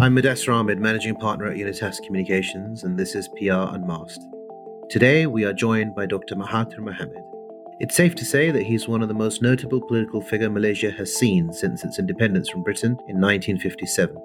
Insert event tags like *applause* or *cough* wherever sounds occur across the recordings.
I'm Mudassar Ahmed, Managing Partner at Unitas Communications, and this is PR Unmasked. Today, we are joined by Dr. Mahathir Mohamad. It's safe to say that he's one of the most notable political figure Malaysia has seen since its independence from Britain in 1957.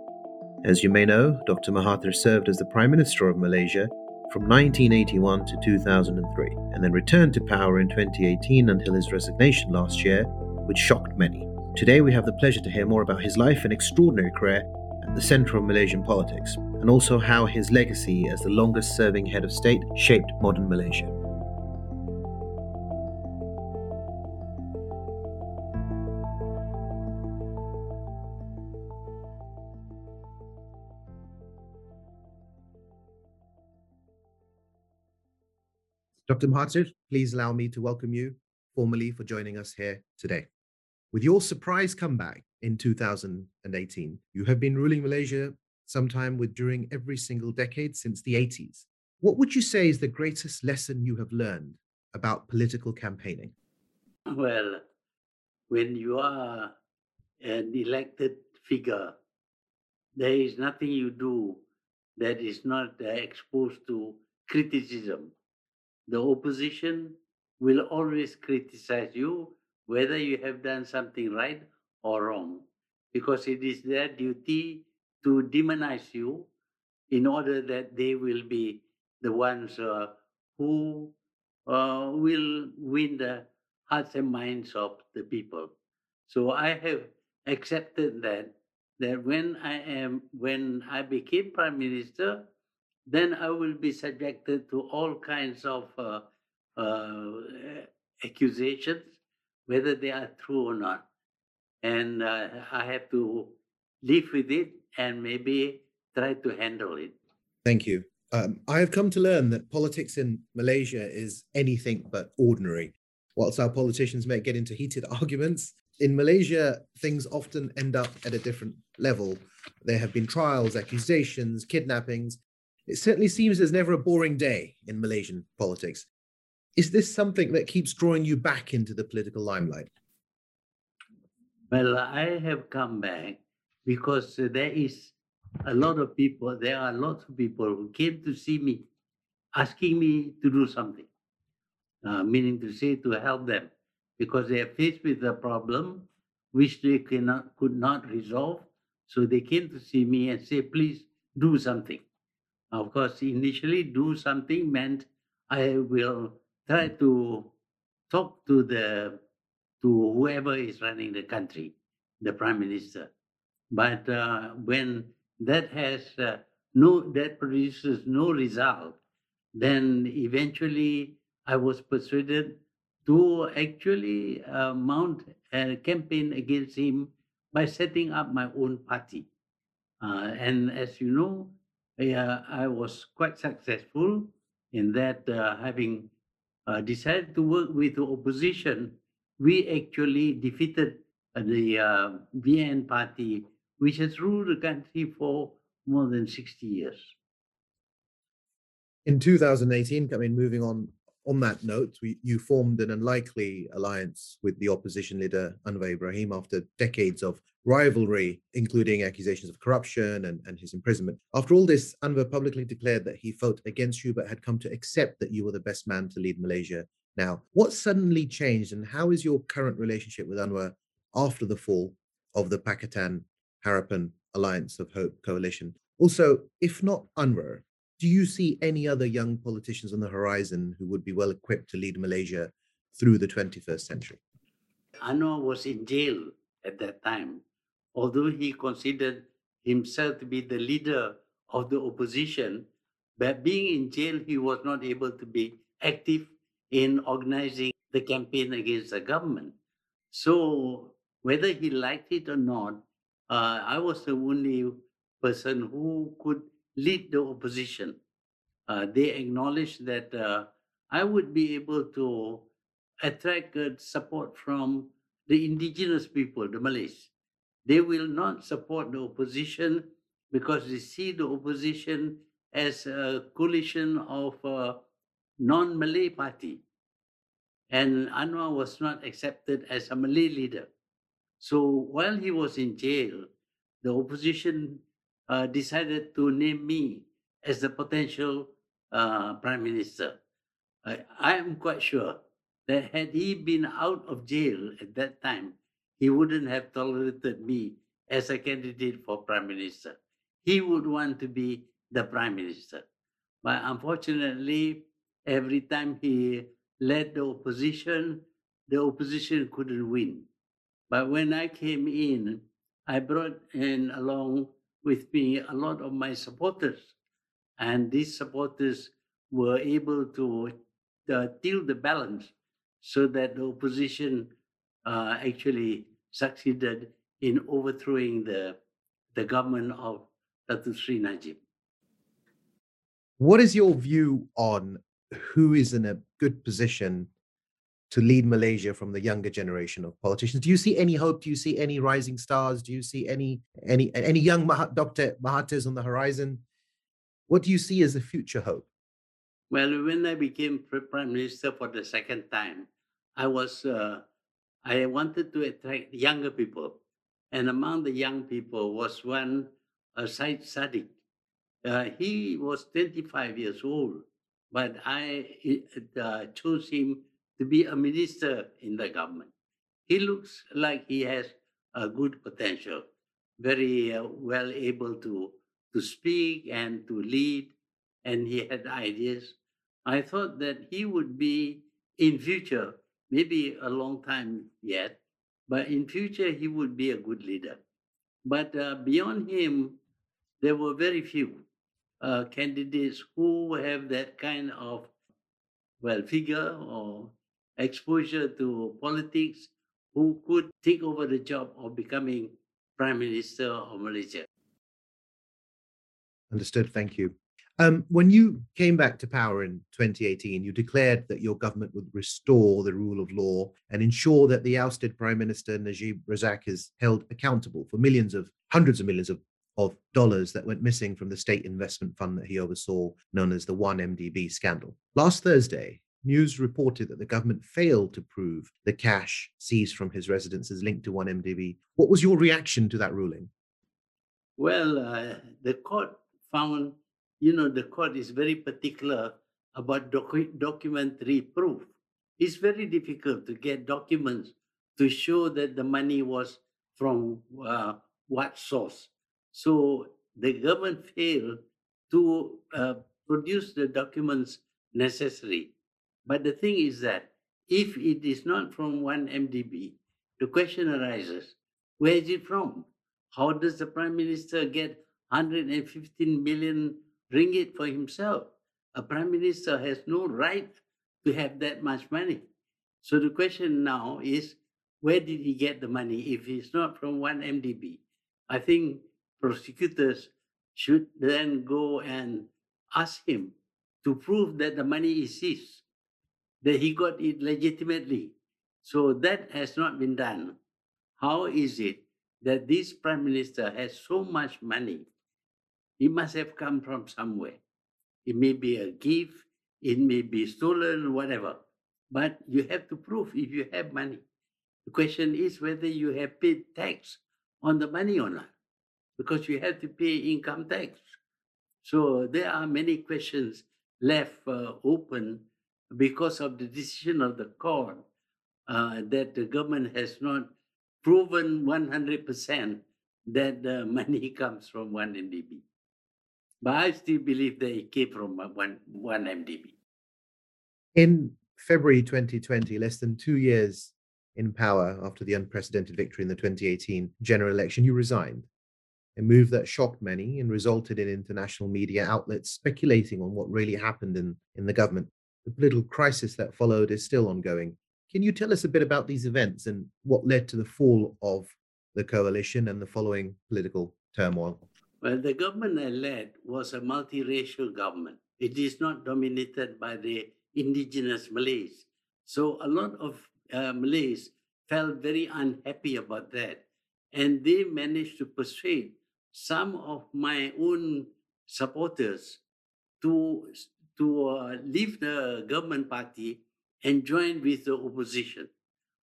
As you may know, Dr. Mahathir served as the Prime Minister of Malaysia from 1981 to 2003, and then returned to power in 2018 until his resignation last year, which shocked many. Today, we have the pleasure to hear more about his life and extraordinary career at the center of Malaysian politics, and also how his legacy as the longest serving head of state shaped modern Malaysia. Dr. Mahathir, please allow me to welcome you formally for joining us here today. With your surprise comeback in 2018, you have been ruling Malaysia sometime with during every single decade since the 80s. What would you say is the greatest lesson you have learned about political campaigning? *laughs* Well, when you are an elected figure, there is nothing you do that is not uh, exposed to criticism the opposition will always criticize you whether you have done something right or wrong because it is their duty to demonize you in order that they will be the ones uh, who uh, will win the hearts and minds of the people so i have accepted that that when i am when i became prime minister then I will be subjected to all kinds of uh, uh, accusations, whether they are true or not. And uh, I have to live with it and maybe try to handle it. Thank you. Um, I have come to learn that politics in Malaysia is anything but ordinary. Whilst our politicians may get into heated *laughs* arguments, in Malaysia, things often end up at a different level. There have been trials, accusations, kidnappings, it certainly seems there's never a boring day in Malaysian politics. Is this something that keeps drawing you back into the political limelight? Well, I have come back because there is a lot of people, there are lots of people who came to see me, asking me to do something, uh, meaning to say to help them, because they are faced with a problem which they cannot, could not resolve. So they came to see me and say, please do something. Of course, initially do something meant I will try to talk to the to whoever is running the country, the prime minister. But uh, when that has uh, no that produces no result, then eventually I was persuaded to actually uh, mount a campaign against him by setting up my own party. Uh, and as you know, I was quite successful in that uh, having uh, decided to work with the opposition, we actually defeated uh, the uh, BN party, which has ruled the country for more than 60 years. In 2018, I mean, moving on on that note, we, you formed an unlikely alliance with the opposition leader Anwar Ibrahim after decades of rivalry, including accusations of corruption and, and his imprisonment. After all this, Anwar publicly declared that he fought against you, but had come to accept that you were the best man to lead Malaysia. Now, what suddenly changed, and how is your current relationship with Anwar after the fall of the Pakatan Harapan Alliance of Hope coalition? Also, if not Anwar, do you see any other young politicians on the horizon who would be well equipped to lead Malaysia through the 21st century? Anwar was in jail at that time. Although he considered himself to be the leader of the opposition, but being in jail, he was not able to be active in organizing the campaign against the government. So, whether he liked it or not, uh, I was the only person who could lead the opposition. Uh, they acknowledged that uh, I would be able to attract uh, support from the indigenous people, the Malays. They will not support the opposition because they see the opposition as a coalition of a non-Malay party. And Anwar was not accepted as a Malay leader. So while he was in jail, the opposition uh, decided to name me as the potential uh, prime minister. I am quite sure that had he been out of jail at that time, he wouldn't have tolerated me as a candidate for prime minister. He would want to be the prime minister. But unfortunately, every time he led the opposition, the opposition couldn't win. But when I came in, I brought in along with me a lot of my supporters. And these supporters were able to uh, tilt the balance so that the opposition uh, actually succeeded in overthrowing the, the government of Datuk Sri Najib. What is your view on who is in a good position to lead Malaysia from the younger generation of politicians? Do you see any hope? Do you see any rising stars? Do you see any any any young Mah- Dr. Mahathir's on the horizon? What do you see as the future hope? Well, when I became prime minister for the second time, I was uh, I wanted to attract younger people, and among the young people was one uh, Syed Saddiq. Uh, he was 25 years old, but I uh, chose him to be a minister in the government. He looks like he has a good potential, very uh, well able to to speak and to lead and he had ideas. I thought that he would be in future, maybe a long time yet, but in future he would be a good leader. But uh, beyond him, there were very few uh, candidates who have that kind of well figure or exposure to politics who could take over the job of becoming prime minister of Malaysia. Understood. Thank you. Um, when you came back to power in 2018, you declared that your government would restore the rule of law and ensure that the ousted Prime Minister Najib Razak is held accountable for millions of, hundreds of millions of, of dollars that went missing from the state investment fund that he oversaw, known as the 1MDB scandal. Last Thursday, news reported that the government failed to prove the cash seized from his residence is linked to 1MDB. What was your reaction to that ruling? Well, uh, the court found you know, the court is very particular about docu- documentary proof. It's very difficult to get documents to show that the money was from uh, what source. So the government failed to uh, produce the documents necessary. But the thing is that if it is not from 1MDB, the question arises where is it from? How does the prime minister get 115 million ringgit for himself. A prime minister has no right to have that much money. So the question now is, where did he get the money if it's not from 1MDB? I think prosecutors should then go and ask him to prove that the money is his, that he got it legitimately. So that has not been done. How is it that this prime minister has so much money it must have come from somewhere. It may be a gift, it may be stolen, whatever. But you have to prove if you have money. The question is whether you have paid tax on the money or not, because you have to pay income tax. So there are many questions left uh, open because of the decision of the court uh, that the government has not proven 100% that the *laughs* money comes from 1MDB. But I still believe that it came from one, one MDB. In February 2020, less than two years in power after the unprecedented victory in the 2018 general election, you resigned. A move that shocked many and resulted in international media outlets speculating on what really happened in, in the government. The political crisis that followed is still ongoing. Can you tell us a bit about these events and what led to the fall of the coalition and the following political turmoil? Well, the government I led was a multiracial government. It is not dominated by the indigenous Malays. So a lot of uh, Malays felt very unhappy about that. And they managed to persuade some of my own supporters to, to uh, leave the government party and join with the opposition.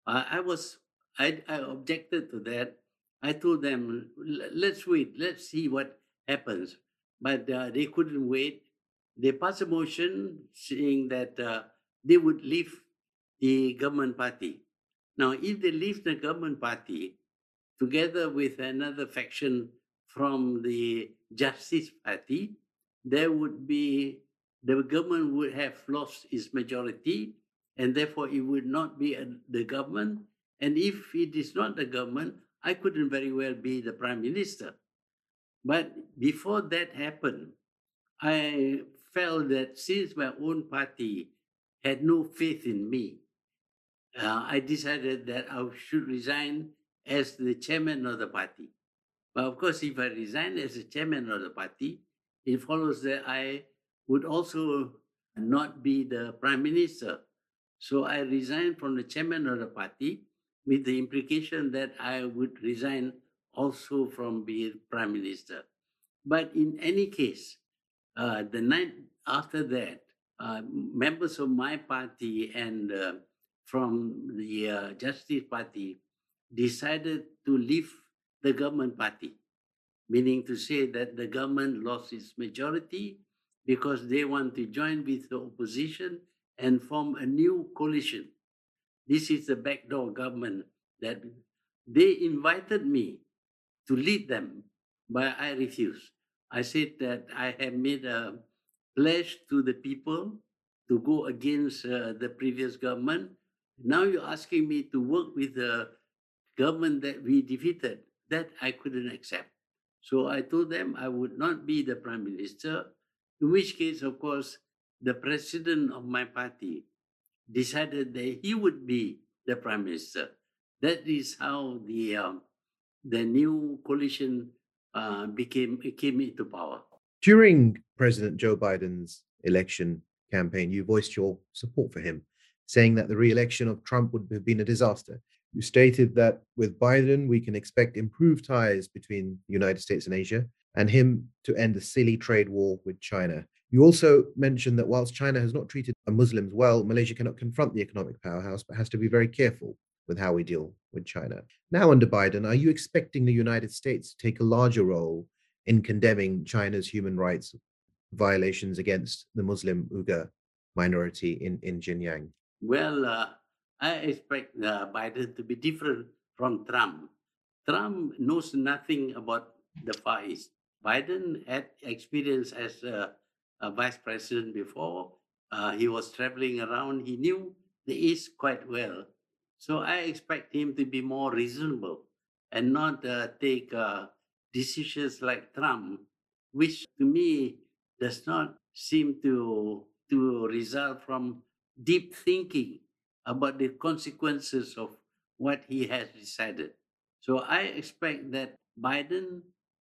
Uh, I was I, I objected to that I told them, let's wait, let's see what happens. But uh, they couldn't wait. They passed a motion saying that uh, they would leave the government party. Now, if they leave the government party together with another faction from the Justice Party, there would be the government would have lost its majority, and therefore it would not be a, the government. And if it is not the government, I couldn't very well be the prime minister. But before that happened, I felt that since my own party had no faith in me, uh, I decided that I should resign as the chairman of the party. But of course, if I resign as the chairman of the party, it follows that I would also not be the prime minister. So I resigned from the chairman of the party with the implication that I would resign also from being prime minister. But in any case, uh, the night after that, uh, members of my party and uh, from the uh, Justice Party decided to leave the government party, meaning to say that the government lost its majority because they want to join with the opposition and form a new coalition. This is the backdoor government that they invited me to lead them, but I refused. I said that I have made a pledge to the people to go against uh, the previous government. Now you're asking me to work with the government that we defeated. That I couldn't accept. So I told them I would not be the prime minister, in which case, of course, the president of my party decided that he would be the prime minister. That is how the um, the new coalition uh, became came into power. During President Joe Biden's election campaign, you voiced your support for him, saying that the re-election of Trump would have been a disaster. You stated that with Biden, we can expect improved ties between the United States and Asia, and him to end the silly trade war with China. You also mentioned that whilst China has not treated Muslims well, Malaysia cannot confront the economic powerhouse, but has to be very careful with how we deal with China. Now, under Biden, are you expecting the United States to take a larger role in condemning China's human rights violations against the Muslim Uyghur minority in, in Xinjiang? Well, uh, I expect uh, Biden to be different from Trump. Trump knows nothing about the Far East. Biden had experience as a, a vice president before. Uh, he was traveling around. He knew the East quite well. So I expect him to be more reasonable and not uh, take uh, decisions like Trump, which to me does not seem to to result from deep thinking about the consequences of what he has decided. So I expect that Biden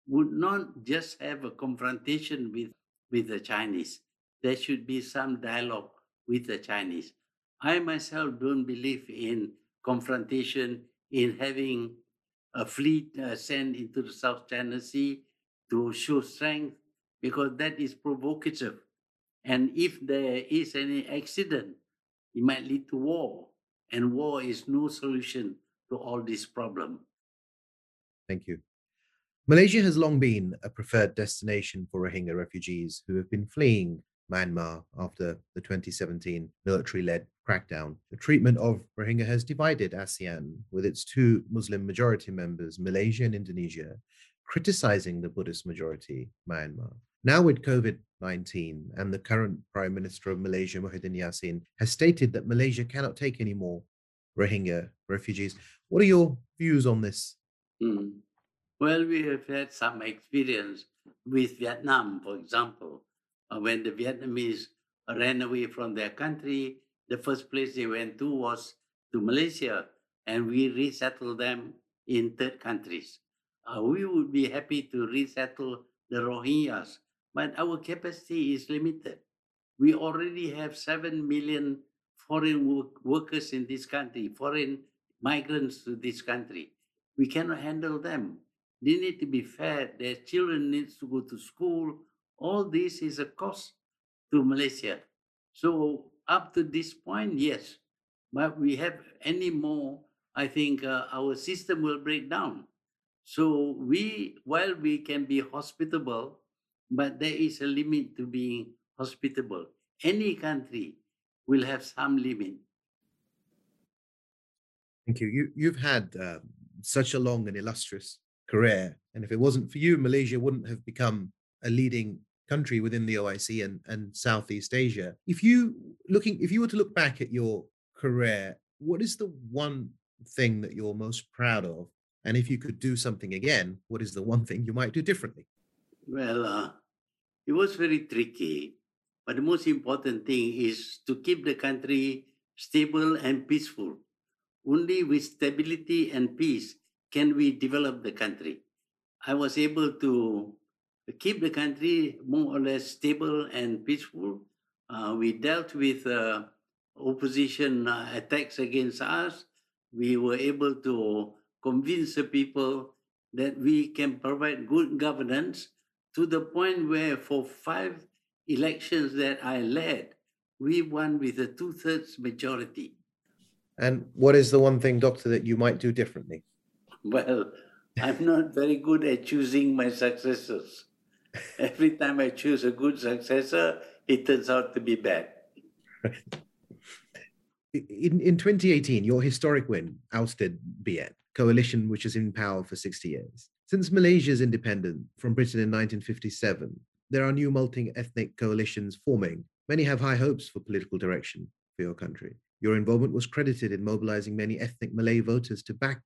would not just have a confrontation with, with the Chinese. There should be some dialogue with the Chinese. I myself don't believe in confrontation, in having a fleet uh, sent into the South China Sea to show strength, because that is provocative. And if there is any accident, it might lead to war, and war is no solution to all this problem. Thank you. Malaysia has long been a preferred destination for Rohingya refugees who have been fleeing Myanmar after the 2017 military led crackdown. The treatment of Rohingya has divided ASEAN, with its two Muslim majority members, Malaysia and Indonesia, criticizing the Buddhist majority, Myanmar. Now, with COVID 19, and the current Prime Minister of Malaysia, Muhyiddin Yassin, has stated that Malaysia cannot take any more Rohingya refugees. What are your views on this? Mm. Well, we have had some experience with Vietnam, for example. Uh, when the Vietnamese ran away from their country, the first place they went to was to Malaysia, and we resettled them in third countries. Uh, we would be happy to resettle the Rohingyas but our capacity is limited. We already have 7 million foreign work- workers in this country, foreign migrants to this country. We cannot handle them. They need to be fed. Their children need to go to school. All this is a cost to Malaysia. So up to this point, yes. But we have any more, I think uh, our system will break down. So we, while we can be hospitable, but there is a limit to being hospitable. Any country will have some limit. Thank you. You you've had um, such a long and illustrious career, and if it wasn't for you, Malaysia wouldn't have become a leading country within the OIC and, and Southeast Asia. If you looking, if you were to look back at your career, what is the one thing that you're most proud of? And if you could do something again, what is the one thing you might do differently? Well, uh, it was very tricky, but the most important thing is to keep the country stable and peaceful. Only with stability and peace can we develop the country. I was able to keep the country more or less stable and peaceful. Uh, we dealt with uh, opposition uh, attacks against us. We were able to convince the people that we can provide good governance to the point where for five elections that I led, we won with a two thirds majority. And what is the one thing, Doctor, that you might do differently? Well, I'm not very good at choosing my successors. *laughs* Every time I choose a good successor, it turns out to be bad. *laughs* In, in 2018, your historic win ousted BN, coalition which is in power for 60 years. Since Malaysia's independence from Britain in 1957, there are new multi ethnic coalitions forming. Many have high hopes for political direction for your country. Your involvement was credited in mobilizing many ethnic Malay voters to back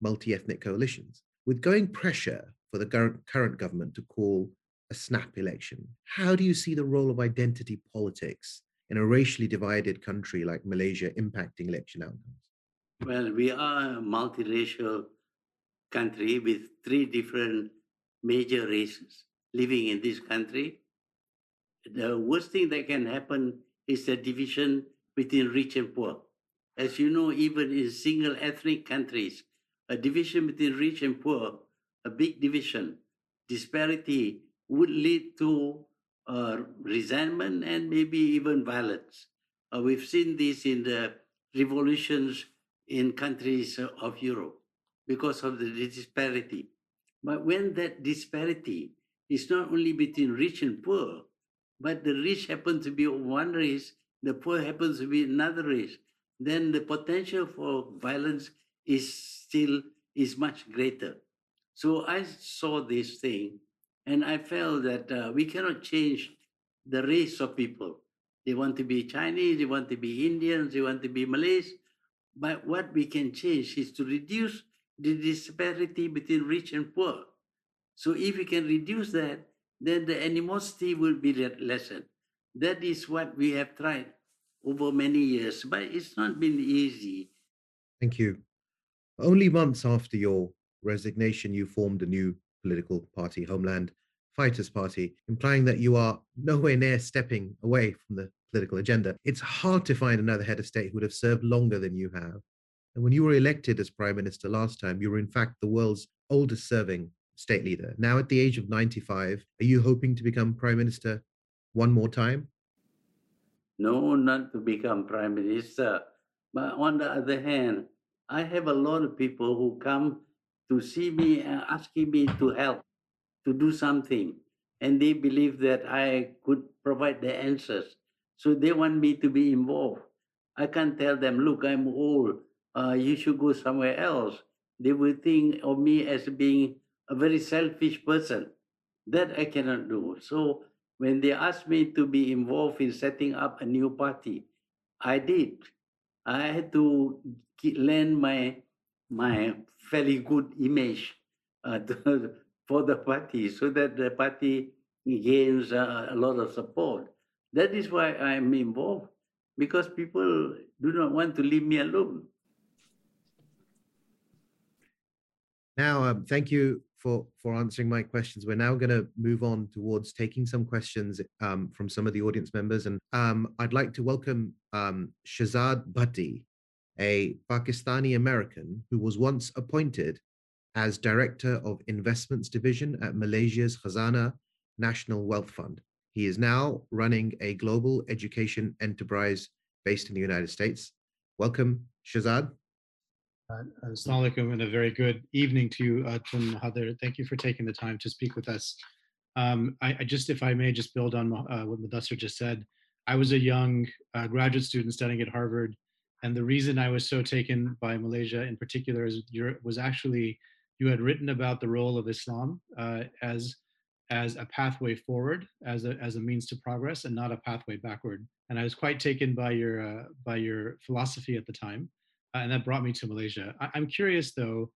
multi ethnic coalitions. With growing pressure for the current, current government to call a snap election, how do you see the role of identity politics in a racially divided country like Malaysia impacting election outcomes? Well, we are a multiracial country with three different major races living in this country. The worst thing that can happen is the division between rich and poor. As you know, even in single ethnic countries, a division between rich and poor, a big division, disparity would lead to uh, resentment and maybe even violence. Uh, we've seen this in the revolutions in countries of Europe because of the disparity. But when that disparity is not only between rich and poor, but the rich happen to be one race the poor happens to be another race, then the potential for violence is still is much greater. So I saw this thing, and I felt that uh, we cannot change the race of people. They want to be Chinese, they want to be Indians, they want to be Malays. But what we can change is to reduce the disparity between rich and poor. So if we can reduce that, then the animosity will be lessened. That is what we have tried over many years, but it's not been easy. Thank you. Only months after your resignation, you formed a new political party, Homeland Fighters Party, implying that you are nowhere near stepping away from the political agenda. It's hard to find another head of state who would have served longer than you have. And when you were elected as prime minister last time, you were in fact the world's oldest serving state leader. Now, at the age of 95, are you hoping to become prime minister one more time? No, not to become prime minister. But on the other hand, I have a lot of people who come to see me and asking me to help, to do something. And they believe that I could provide the answers. So they want me to be involved. I can't tell them, look, I'm old. Uh, you should go somewhere else. They will think of me as being a very selfish person. That I cannot do. So when they asked me to be involved in setting up a new party, I did. I had to lend my my fairly good image uh, *laughs* to, for the party so that the party gains uh, a lot of support. That is why I'm involved because people do not want to leave me alone. Now, um, thank you for for answering my questions. We're now going to move on towards taking some questions um, from some of the audience members, and um, I'd like to welcome um, Shahzad Bhatti, a Pakistani American who was once appointed as Director of Investments Division at Malaysia's Khazanah National Wealth Fund. He is now running a global education enterprise based in the United States. Welcome, Shahzad. Uh, Assalamu alaikum and a very good evening to you, uh, Tun Hadar. Thank you for taking the time to speak with us. Um, I, I just, if I may, just build on uh, what Mudassar just said. I was a young uh, graduate student studying at Harvard, and the reason I was so taken by Malaysia in particular is Europe was actually you had written about the role of Islam uh, as as a pathway forward, as a as a means to progress, and not a pathway backward. And I was quite taken by your uh, by your philosophy at the time uh, and that brought me to Malaysia. I, am curious though,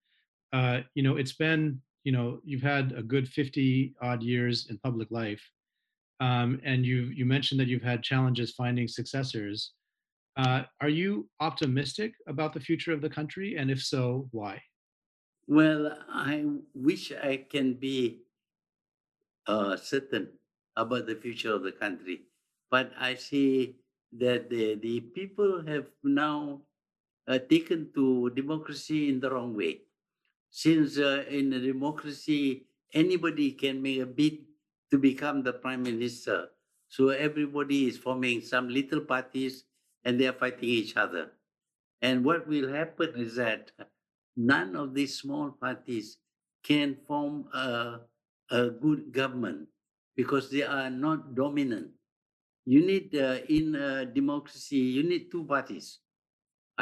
uh, you know, it's been, you know, you've had a good 50 odd years in public life, um, and you you mentioned that you've had challenges finding successors. Uh, are you optimistic about the future of the country, and if so, why? Well, I wish I can be uh, certain about the future of the country, but I see that the, the people have now uh, taken to democracy in the wrong way. Since uh, in a democracy, anybody can make a bid to become the prime minister. So everybody is forming some little parties and they are fighting each other. And what will happen is that none of these small parties can form a, a good government because they are not dominant. You need, uh, in a democracy, you need two parties.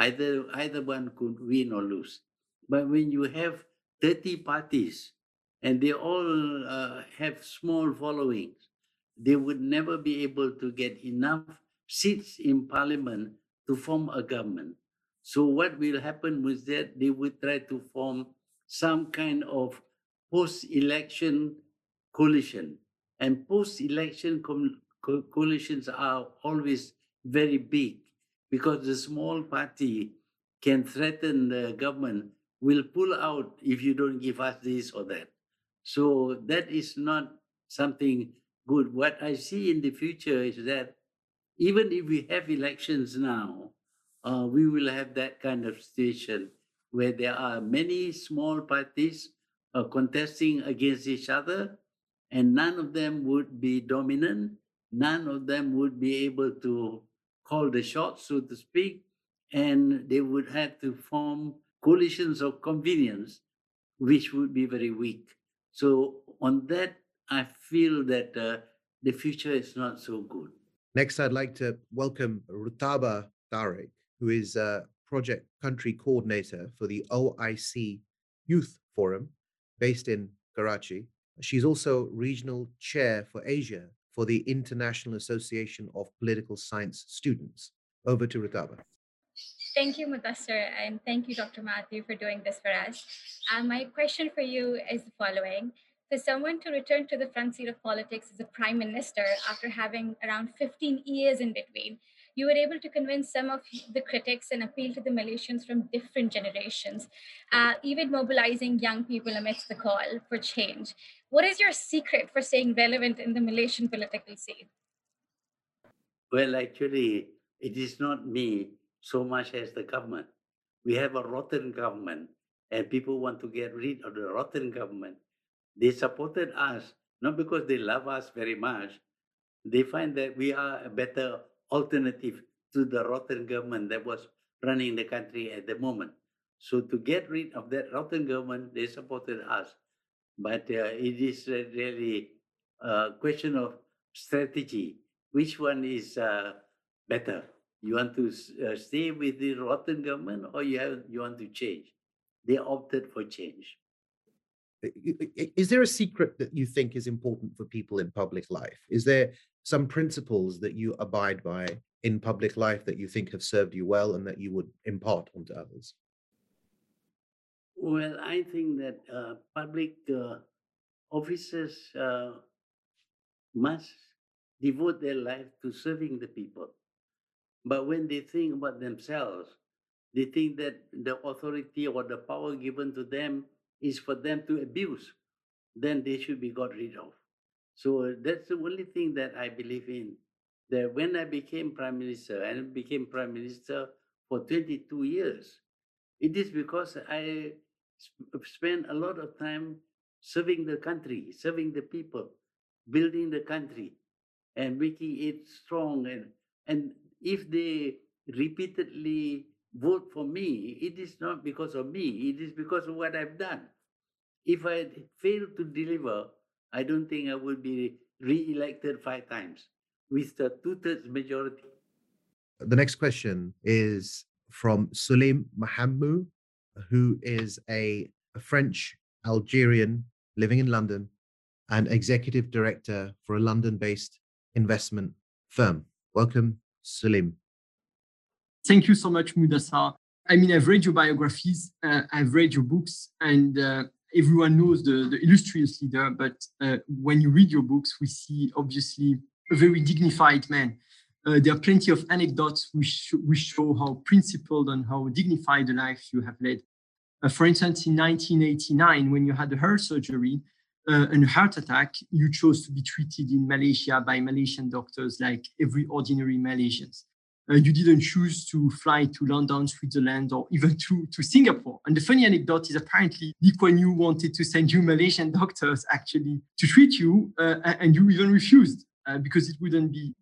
Either either one could win or lose. But when you have 30 parties and they all uh, have small followings, they would never be able to get enough seats in parliament to form a government. So what will happen was that they would try to form some kind of post-election coalition. And post-election co- coalitions are always very big because the small party can threaten the government will pull out if you don't give us this or that. So that is not something good. What I see in the future is that even if we have elections now, uh, we will have that kind of situation where there are many small parties uh, contesting against each other, and none of them would be dominant. None of them would be able to call the shots, so to speak, and they would have to form coalitions of convenience, which would be very weak. So, on that, I feel that uh, the future is not so good. Next, I'd like to welcome Rutaba Tariq, who is a project country coordinator for the OIC Youth Forum based in Karachi. She's also regional chair for Asia for the International Association of Political Science Students. Over to Rutaba. Thank you, Mudassar, and thank you, Dr. Mahathir, for doing this for us. Uh, my question for you is the following. For someone to return to the front seat of politics as a prime minister after having around 15 years in between, you were able to convince some of *laughs* the critics and appeal to the Malaysians from different generations, uh, even mobilizing young people amidst the call for change. What is your secret for staying relevant in the Malaysian political scene? Well, actually, it is not me so much as the government. We have a rotten government, and people want to get rid of the rotten government. They supported us not because they love us very much. They find that we are a better alternative to the rotten government that was running the country at the moment. So to get rid of that rotten government, they supported us. But uh, it is really a question of strategy. Which one is uh, better? You want to uh, stay with the rotten government or you, have, you want to change? They opted for change. Is there a secret that you think is important for people in public life? Is there some principles that you abide by in public life that you think have served you well and that you would impart onto others? Well, I think that uh, public uh, officers uh, must devote their life to serving the people. But when they think about themselves, they think that the authority or the power given to them is for them to abuse, then they should be got rid of. So that's the only thing that I believe in. That when I became prime minister, and became prime minister for 22 years, it is because I spent a lot of time serving the country, serving the people, building the country, and making it strong. And, and if they repeatedly vote for me, it is not because of me, it is because of what I've done. If I fail to deliver, I don't think I will be re elected five times with the two thirds majority. The next question is from Suleim Mahamou, who is a, a French Algerian living in London and executive director for a London based investment firm. Welcome, Suleim. Thank you so much, Mudassar. I mean, I've read your biographies, uh, I've read your books, and uh, everyone knows the, the illustrious leader. But uh, when you read your books, we see obviously a very dignified man. Uh, there are plenty of anecdotes which, which show how principled and how dignified a life you have led. Uh, for instance, in 1989, when you had a heart surgery uh, and a heart attack, you chose to be treated in Malaysia by Malaysian doctors like every ordinary Malaysians. Uh, you didn't choose to fly to London, Switzerland, or even to, to Singapore. And the funny anecdote is apparently Lee Kuan Yew wanted to send you *laughs* Malaysian doctors actually to treat you, uh, and you even refused. Uh, because it wouldn't be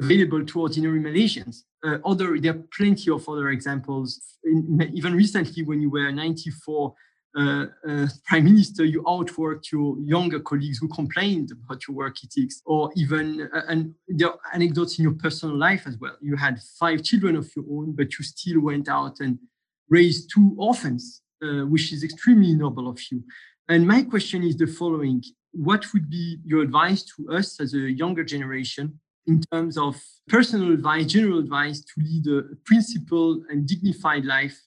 available to ordinary Malaysians. Uh, other, there are plenty of other examples. In, even recently, when you were 94 uh, uh, prime minister, you outworked your younger colleagues who complained about your work ethics, or even uh, and there are anecdotes in your personal life as well. You had five children of your own, but you still went out and raised two orphans, uh, which is extremely noble of you. And my question is the following what would be your advice to us as a younger generation in terms of personal advice, general advice to lead a principled and dignified life?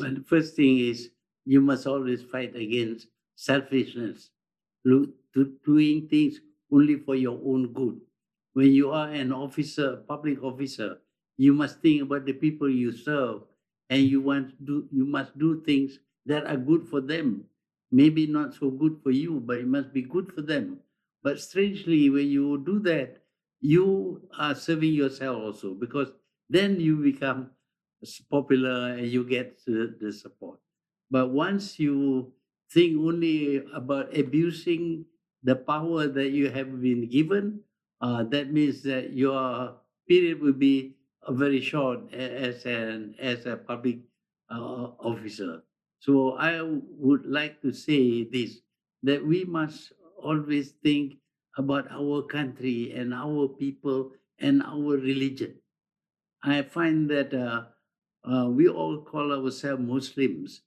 Well, the first thing is you must always fight against selfishness, doing things only for your own good. When you are an officer, public officer, you must think about the people you serve, and you want to do, you must do things that are good for them, maybe not so good for you, but it must be good for them. But strangely, when you do that, you are serving yourself also because then you become popular and you get the, the support. But once you think only about abusing the power that you have been given, uh, that means that your period will be very short as an as a public uh, officer. So I would like to say this that we must always think about our country and our people and our religion. I find that uh, uh, we all call ourselves Muslims,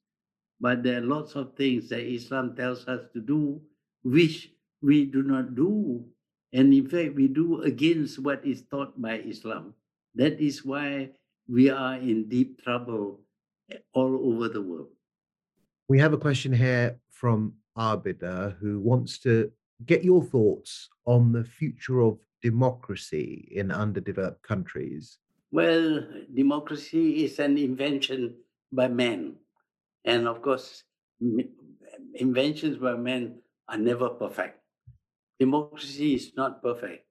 but there are lots of things that Islam tells us to do which we do not do. And in fact, we do against what is taught by Islam. That is why we are in deep trouble all over the world. We have a question here from Arbida who wants to get your thoughts on the future of democracy in underdeveloped countries. Well, democracy is an invention by men. And of course, inventions by men are never perfect. Democracy is not perfect.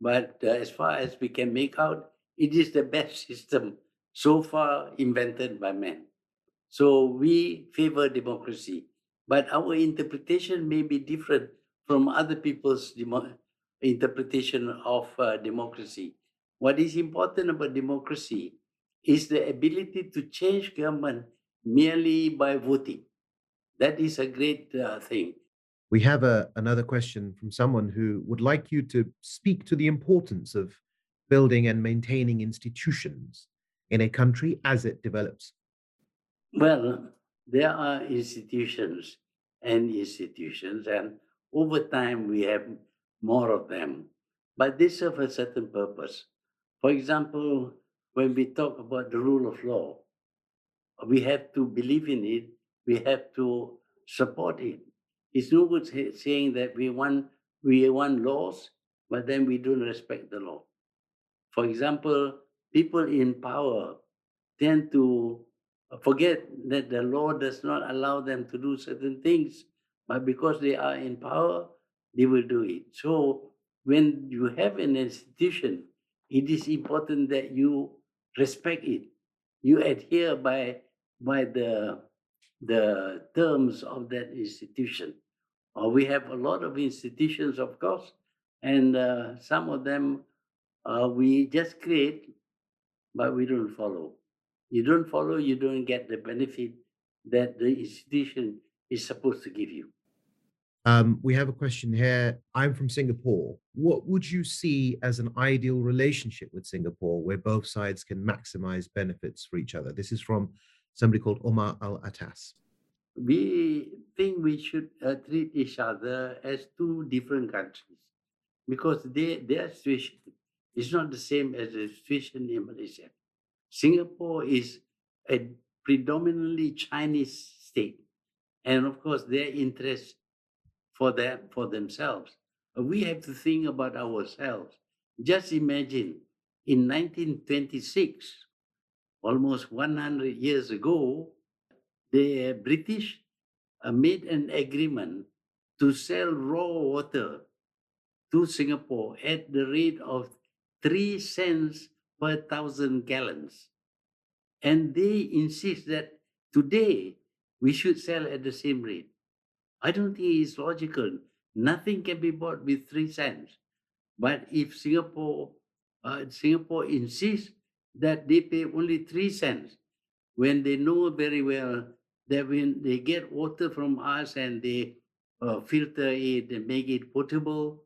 But uh, as far as we can make out, it is the best system so far invented by men. So we favor democracy, but our interpretation may be different from other people's interpretation of uh, democracy. What is important about democracy is the ability to change government merely by voting. That is a great uh, thing. We have a, another question from someone who would like you to speak to the importance of building and maintaining institutions in a country as it develops. Well, there are institutions and institutions, and over time we have more of them, but they serve a certain purpose. For example, when we talk about the rule of law, we have to believe in it, we have to support it. It's no good saying that we want we want laws, but then we don't respect the law. For example, people in power tend to forget that the law does not allow them to do certain things, but because they are in power, they will do it. So when you have an institution, it is important that you respect it. You adhere by by the the terms of that institution. Uh, we have a lot of institutions, of course, and uh, some of them uh, we just create, but we don't follow. You don't follow, you don't get the benefit that the institution is supposed to give you. Um, we have a question here. I'm from Singapore. What would you see as an ideal relationship with Singapore where both sides can maximize benefits for each other? This is from somebody called Omar Al Atas. We think we should uh, treat each other as two different countries because they, their situation is not the same as the situation in Malaysia. Singapore is a predominantly Chinese state. And of course, their interest for them for themselves. We have to think about ourselves. Just imagine in 1926, almost 100 years ago, the British uh, made an agreement to sell raw water to Singapore at the rate of three cents per thousand gallons. And they insist that today we should sell at the same rate. I don't think it's logical. Nothing can be bought with three cents. But if Singapore uh, Singapore insists that they pay only three cents, when they know very well that when they get water from us and they uh, filter it and make it potable,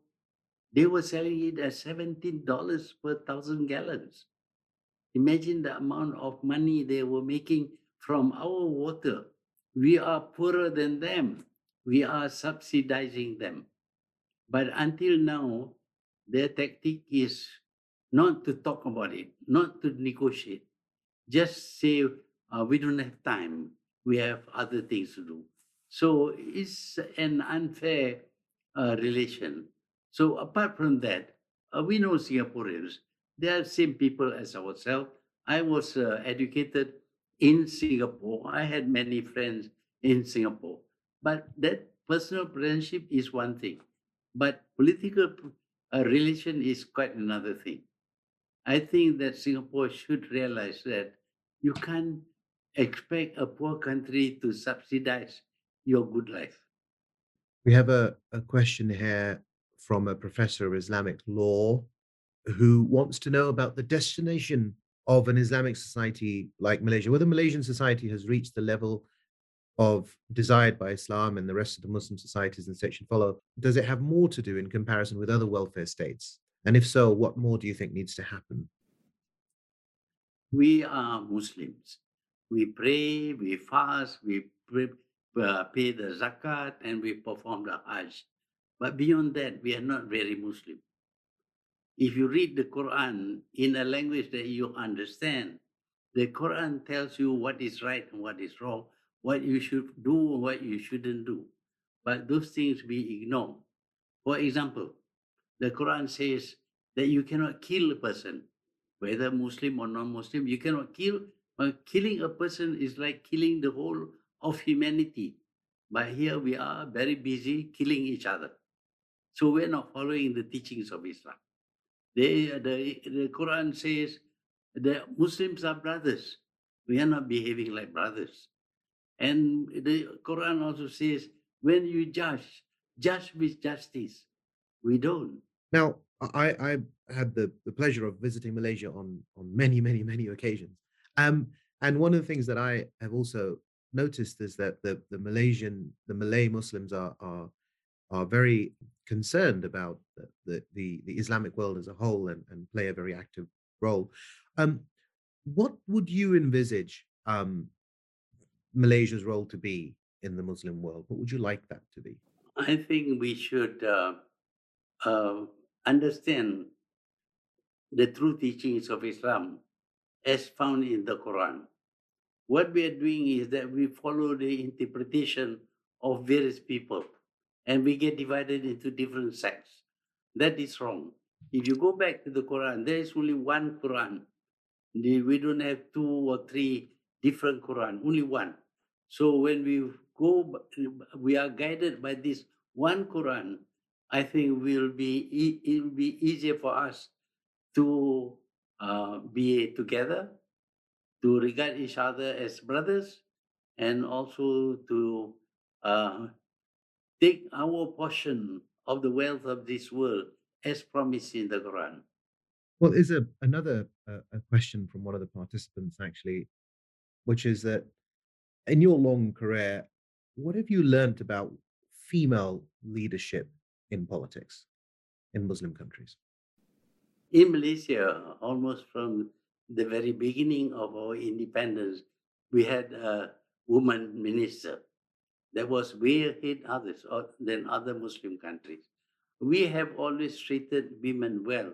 they were selling it at $17 per thousand gallons. Imagine the amount of money they were making from our water. We are poorer than them we are subsidizing them. But until now, their tactic is not to talk about it, not to negotiate. Just say, uh, we don't have time, we have other things to do. So it's an unfair uh, relation. So apart from that, uh, we know Singaporeans, they are same people as ourselves. I was uh, educated in Singapore. I had many friends in Singapore. But that personal friendship is one thing, but political uh, relation is quite another thing. I think that Singapore should realize that you can't expect a poor country to subsidize your good life. We have a, a question here from a professor of Islamic law who wants to know about the destination of an Islamic society like Malaysia, whether Malaysian society has reached the level of desired by Islam and the rest of the Muslim societies in the section follow, does it have more to do in comparison with other welfare states? And if so, what more do you think needs to happen? We are Muslims. We pray, we fast, we pray, uh, pay the zakat, and we perform the Hajj. But beyond that, we are not very Muslim. If you read the Quran in a language that you understand, the Quran tells you what is right and what is wrong, what you should do what you shouldn't do. But those things we ignore. For example, the Quran says that you cannot kill a person, whether Muslim or non-Muslim, you cannot kill. Killing a person is like killing the whole of humanity. But here we are very busy killing each other. So we're not following the teachings of Islam. They, the, the Quran says that Muslims are brothers. We are not behaving like brothers. And the Quran also says, when you judge, judge with justice. We don't. Now, I, I had the, the pleasure of visiting Malaysia on, on many, many, many occasions. Um, and one of the things that I have also noticed is that the, the Malaysian, the Malay Muslims are, are, are very concerned about the, the, the Islamic world as a whole and, and play a very active role. Um, what would you envisage um, Malaysia's role to be in the Muslim world? What would you like that to be? I think we should uh, uh, understand the true teachings of Islam as found in the Quran. What we are doing is that we follow the interpretation of various people and we get divided into different sects. That is wrong. If you go back to the Quran, there is only one Quran. We don't have two or three different Quran, only one. So when we go, we are guided by this one Quran. I think will be it will be easier for us to uh, be together, to regard each other as brothers, and also to uh, take our portion of the wealth of this world as promised in the Quran. Well, is a another uh, a question from one of the participants actually which is that in your long career, what have you learned about female leadership in politics in Muslim countries? In Malaysia, almost from the very beginning of our independence, we had a woman minister that was way ahead others than other Muslim countries. We have always treated women well.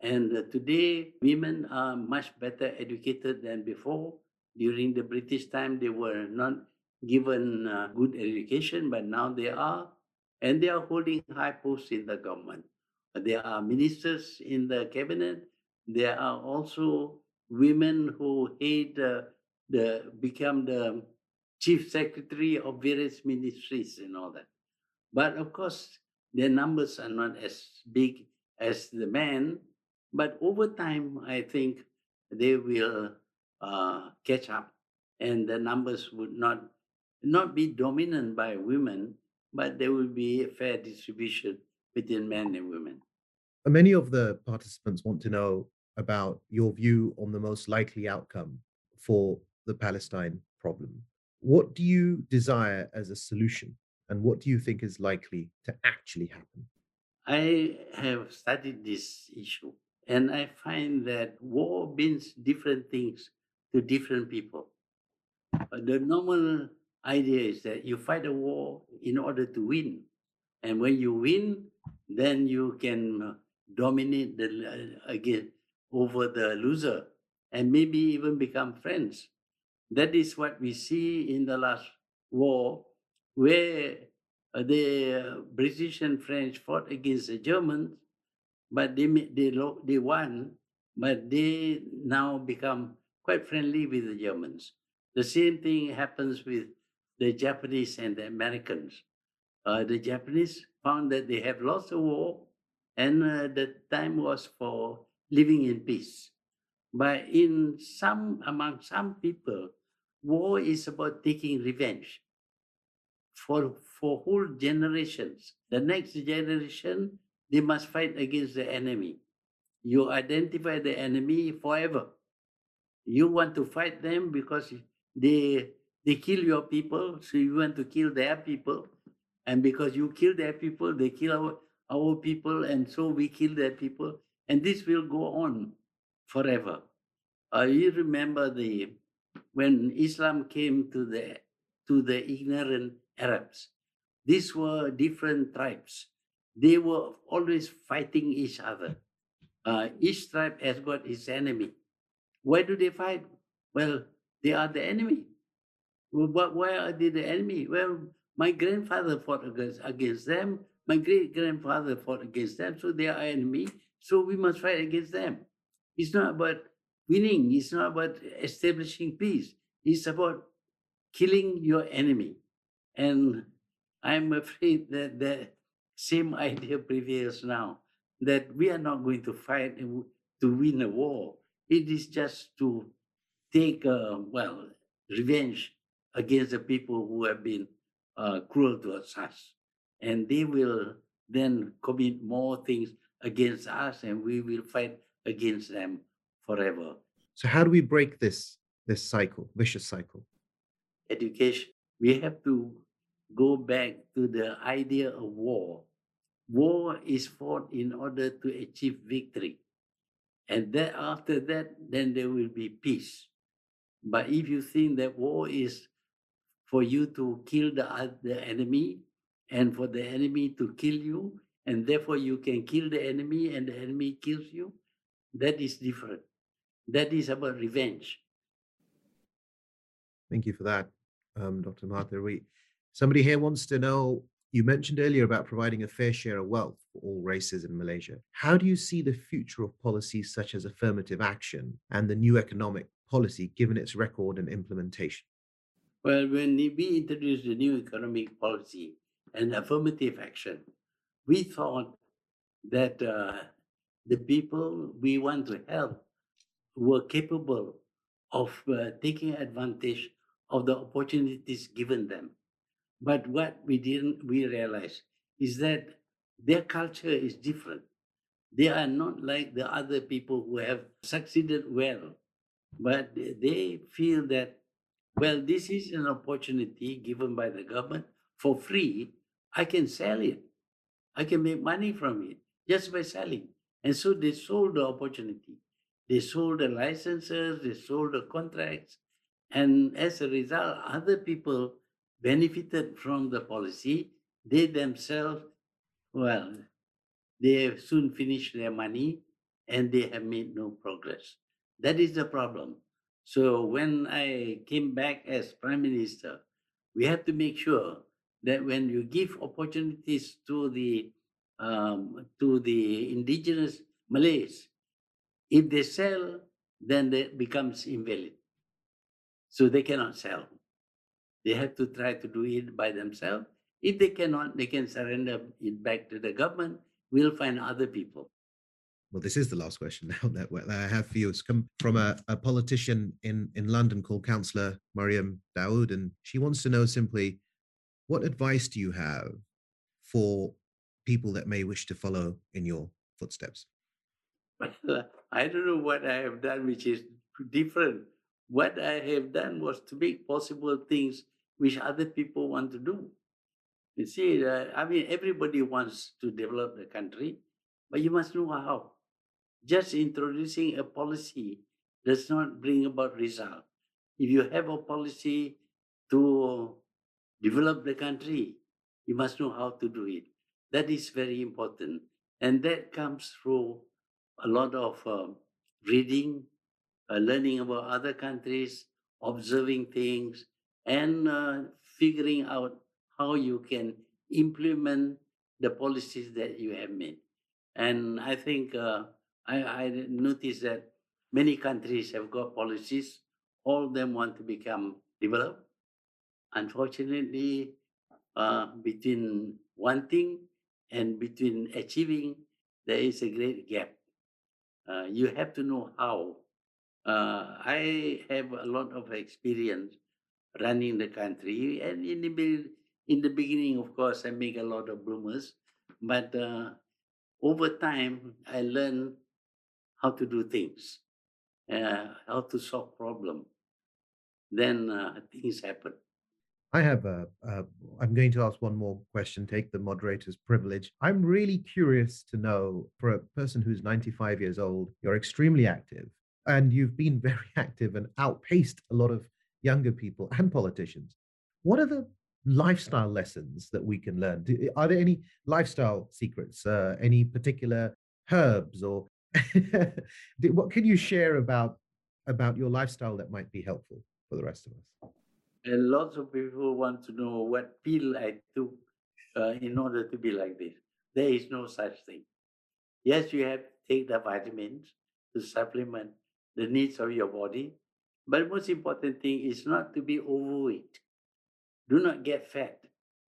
And uh, today, women are much better educated than before. During the British time, they were not given uh, good education, but now they are. And they are holding high posts in the government. There are ministers in the cabinet. There are also women who head uh, the become the chief secretary of various ministries and all that. But of course, their numbers are not as big as the men. But over time, I think they will uh, catch up, and the numbers would not not be dominant by women, but there will be a fair distribution between men and women. Many of the participants want to know about your view on the most likely outcome for the Palestine problem. What do you desire as a solution, and what do you think is likely to actually happen? I have studied this issue, and I find that war means different things to different people. But The normal idea is that you fight a war in order to win. And when you win, then you can uh, dominate the uh, again over the loser and maybe even become friends. That is what we see in the last war, where uh, the British and French fought against the Germans, but they they they won, but they now become quite friendly with the Germans. The same thing happens with the Japanese and the Americans. Uh, the Japanese found that they have lost the war, and uh, the time was for living in peace. But in some among some people, war is about taking revenge for for whole generations. The next generation, they must fight against the enemy. You identify the enemy forever. You want to fight them because they they kill your people, so you want to kill their people. And because you kill their people, they kill our, our people, and so we kill their people. And this will go on forever. Uh, you remember the when Islam came to the to the ignorant Arabs. These were different tribes. They were always fighting each other. Uh, each tribe has got its enemy. Why do they fight? Well, they are the enemy. But why are they the enemy? Well, my grandfather fought against, against them. My great grandfather fought against them. So they are enemy. So we must fight against them. It's not about winning. It's not about establishing peace. It's about killing your enemy. And I'm *laughs* afraid that the same idea prevails now that we are not going to fight to win a war. It is just to take, uh, well, revenge against the people who have been uh, cruel towards us. And they will then commit more things against us, and we will fight against them forever. So, how do we break this this cycle, vicious cycle? Education. We have to go back to the idea of war. War is fought in order to achieve victory. And then after that, then there will be peace. But if you think that war is for you to kill the, the enemy and for the enemy to kill you, and therefore you can kill the enemy and the enemy kills you, that is different. That is about revenge. Thank you for that, um, Dr. Mahathir. We, somebody here wants to know you mentioned earlier about providing a fair share of wealth for all races in Malaysia. How do you see the future of policies such as affirmative action and the new economic policy given its record and implementation? Well, when we introduced the new economic policy and affirmative action, we thought that uh, the people we want to help were capable of uh, taking advantage of the opportunities given them. But what we didn't we realize is that their culture is different. They are not like the other people who have succeeded well, but they feel that Well, this is an opportunity given by the government for free. I can sell it. I can make money from it just by selling. And so they sold the opportunity. They sold the licenses, they sold the contracts. And as a result, other people benefited from the policy. They themselves, well, they have soon finished their money and they have made no progress. That is the problem. So when I came back as prime minister, we have to make sure that when you give opportunities to the um, to the indigenous Malays, if they sell, then it becomes invalid. So they cannot sell. They have to try to do it by themselves. If they cannot, they can surrender it back to the government. We'll find other people. Well, this is the last question *laughs* now that, that I have for you. It's come from a, a politician in, in London called Councillor Mariam Dawood, and she wants to know simply what advice do you have for people that may wish to follow in your footsteps? *laughs* I don't know what I have done, which is different. What I have done was to make possible things which other people want to do. You see, uh, I mean, everybody wants to develop the country, but you must know how. Just introducing a policy does not bring about result. If you have a policy to develop the country, you must know how to do it. That is very important. And that comes through a lot of uh, reading, learning about other countries, observing things, and uh, figuring out how you can implement the policies that you have made. And I think uh, I, I noticed that many countries have got policies. All of them want to become developed. Unfortunately, uh, between wanting and between achieving, there is a great gap. Uh, you have to know how. Uh, I have a lot of experience running the country, and in the in the beginning, of course, I make a lot of bloomers, but uh, over time, I learned how to do things, uh, how to solve problem. Then uh, things happen. I have a. a. I'm going to ask one more question. Take the moderator's privilege. I'm really curious to know, for a person who's 95 years old, you're extremely active, and you've been very *laughs* active and outpaced a lot of younger people and politicians. What are the lifestyle lessons that we can learn? Are there any lifestyle secrets? Uh, any particular herbs or *laughs* what can you share about about your lifestyle that might be helpful for the rest of us? And lots of people want to know what pill I took uh, in order to be like this. There is no such thing. Yes, you have to take the vitamins to supplement the needs of your body. But most important thing is not to be overweight. Do not get fat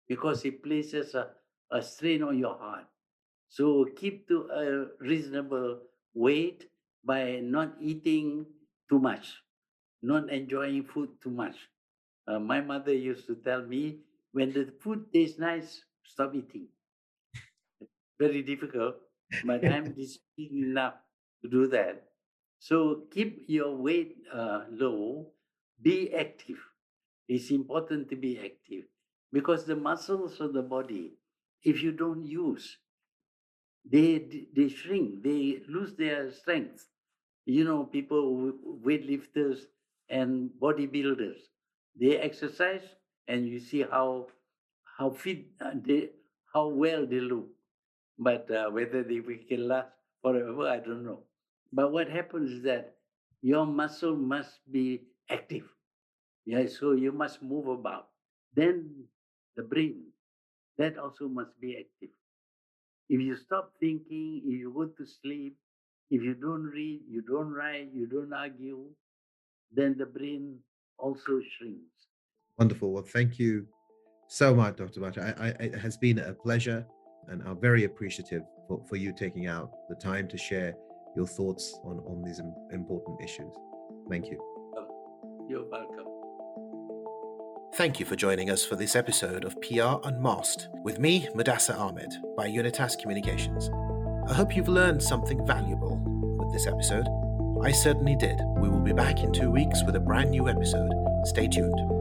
because it places a, a strain on your heart. So keep to a reasonable weight by not eating too much, not enjoying food too much. Uh, my mother used to tell me, when the food tastes nice, stop eating. Very difficult, but I'm *laughs* disciplined enough to do that. So keep your weight uh, low, be active. It's important to be active because the muscles of the body, if you don't use, they they shrink, they lose their strength. You know, people weightlifters and bodybuilders, they exercise and you see how how fit uh, they how well they look but uh, whether they can last forever i don't know but what happens is that your muscle must be active yeah so you must move about then the brain that also must be active if you stop thinking if you go to sleep if you don't read you don't write you don't argue then the brain also shrinks Wonderful. Well, thank you so much, Dr. Mahathir. I, I, it has been a pleasure, and I'm very appreciative for, for you taking out the time to share your thoughts on, on these important issues. Thank you. Um, you're welcome. Thank you for joining us for this episode of PR Unmasked with me, Mudassar Ahmed, by Unitas Communications. I hope you've learned something valuable with this episode. I certainly did. We will be back in two weeks with a brand new episode. Stay tuned.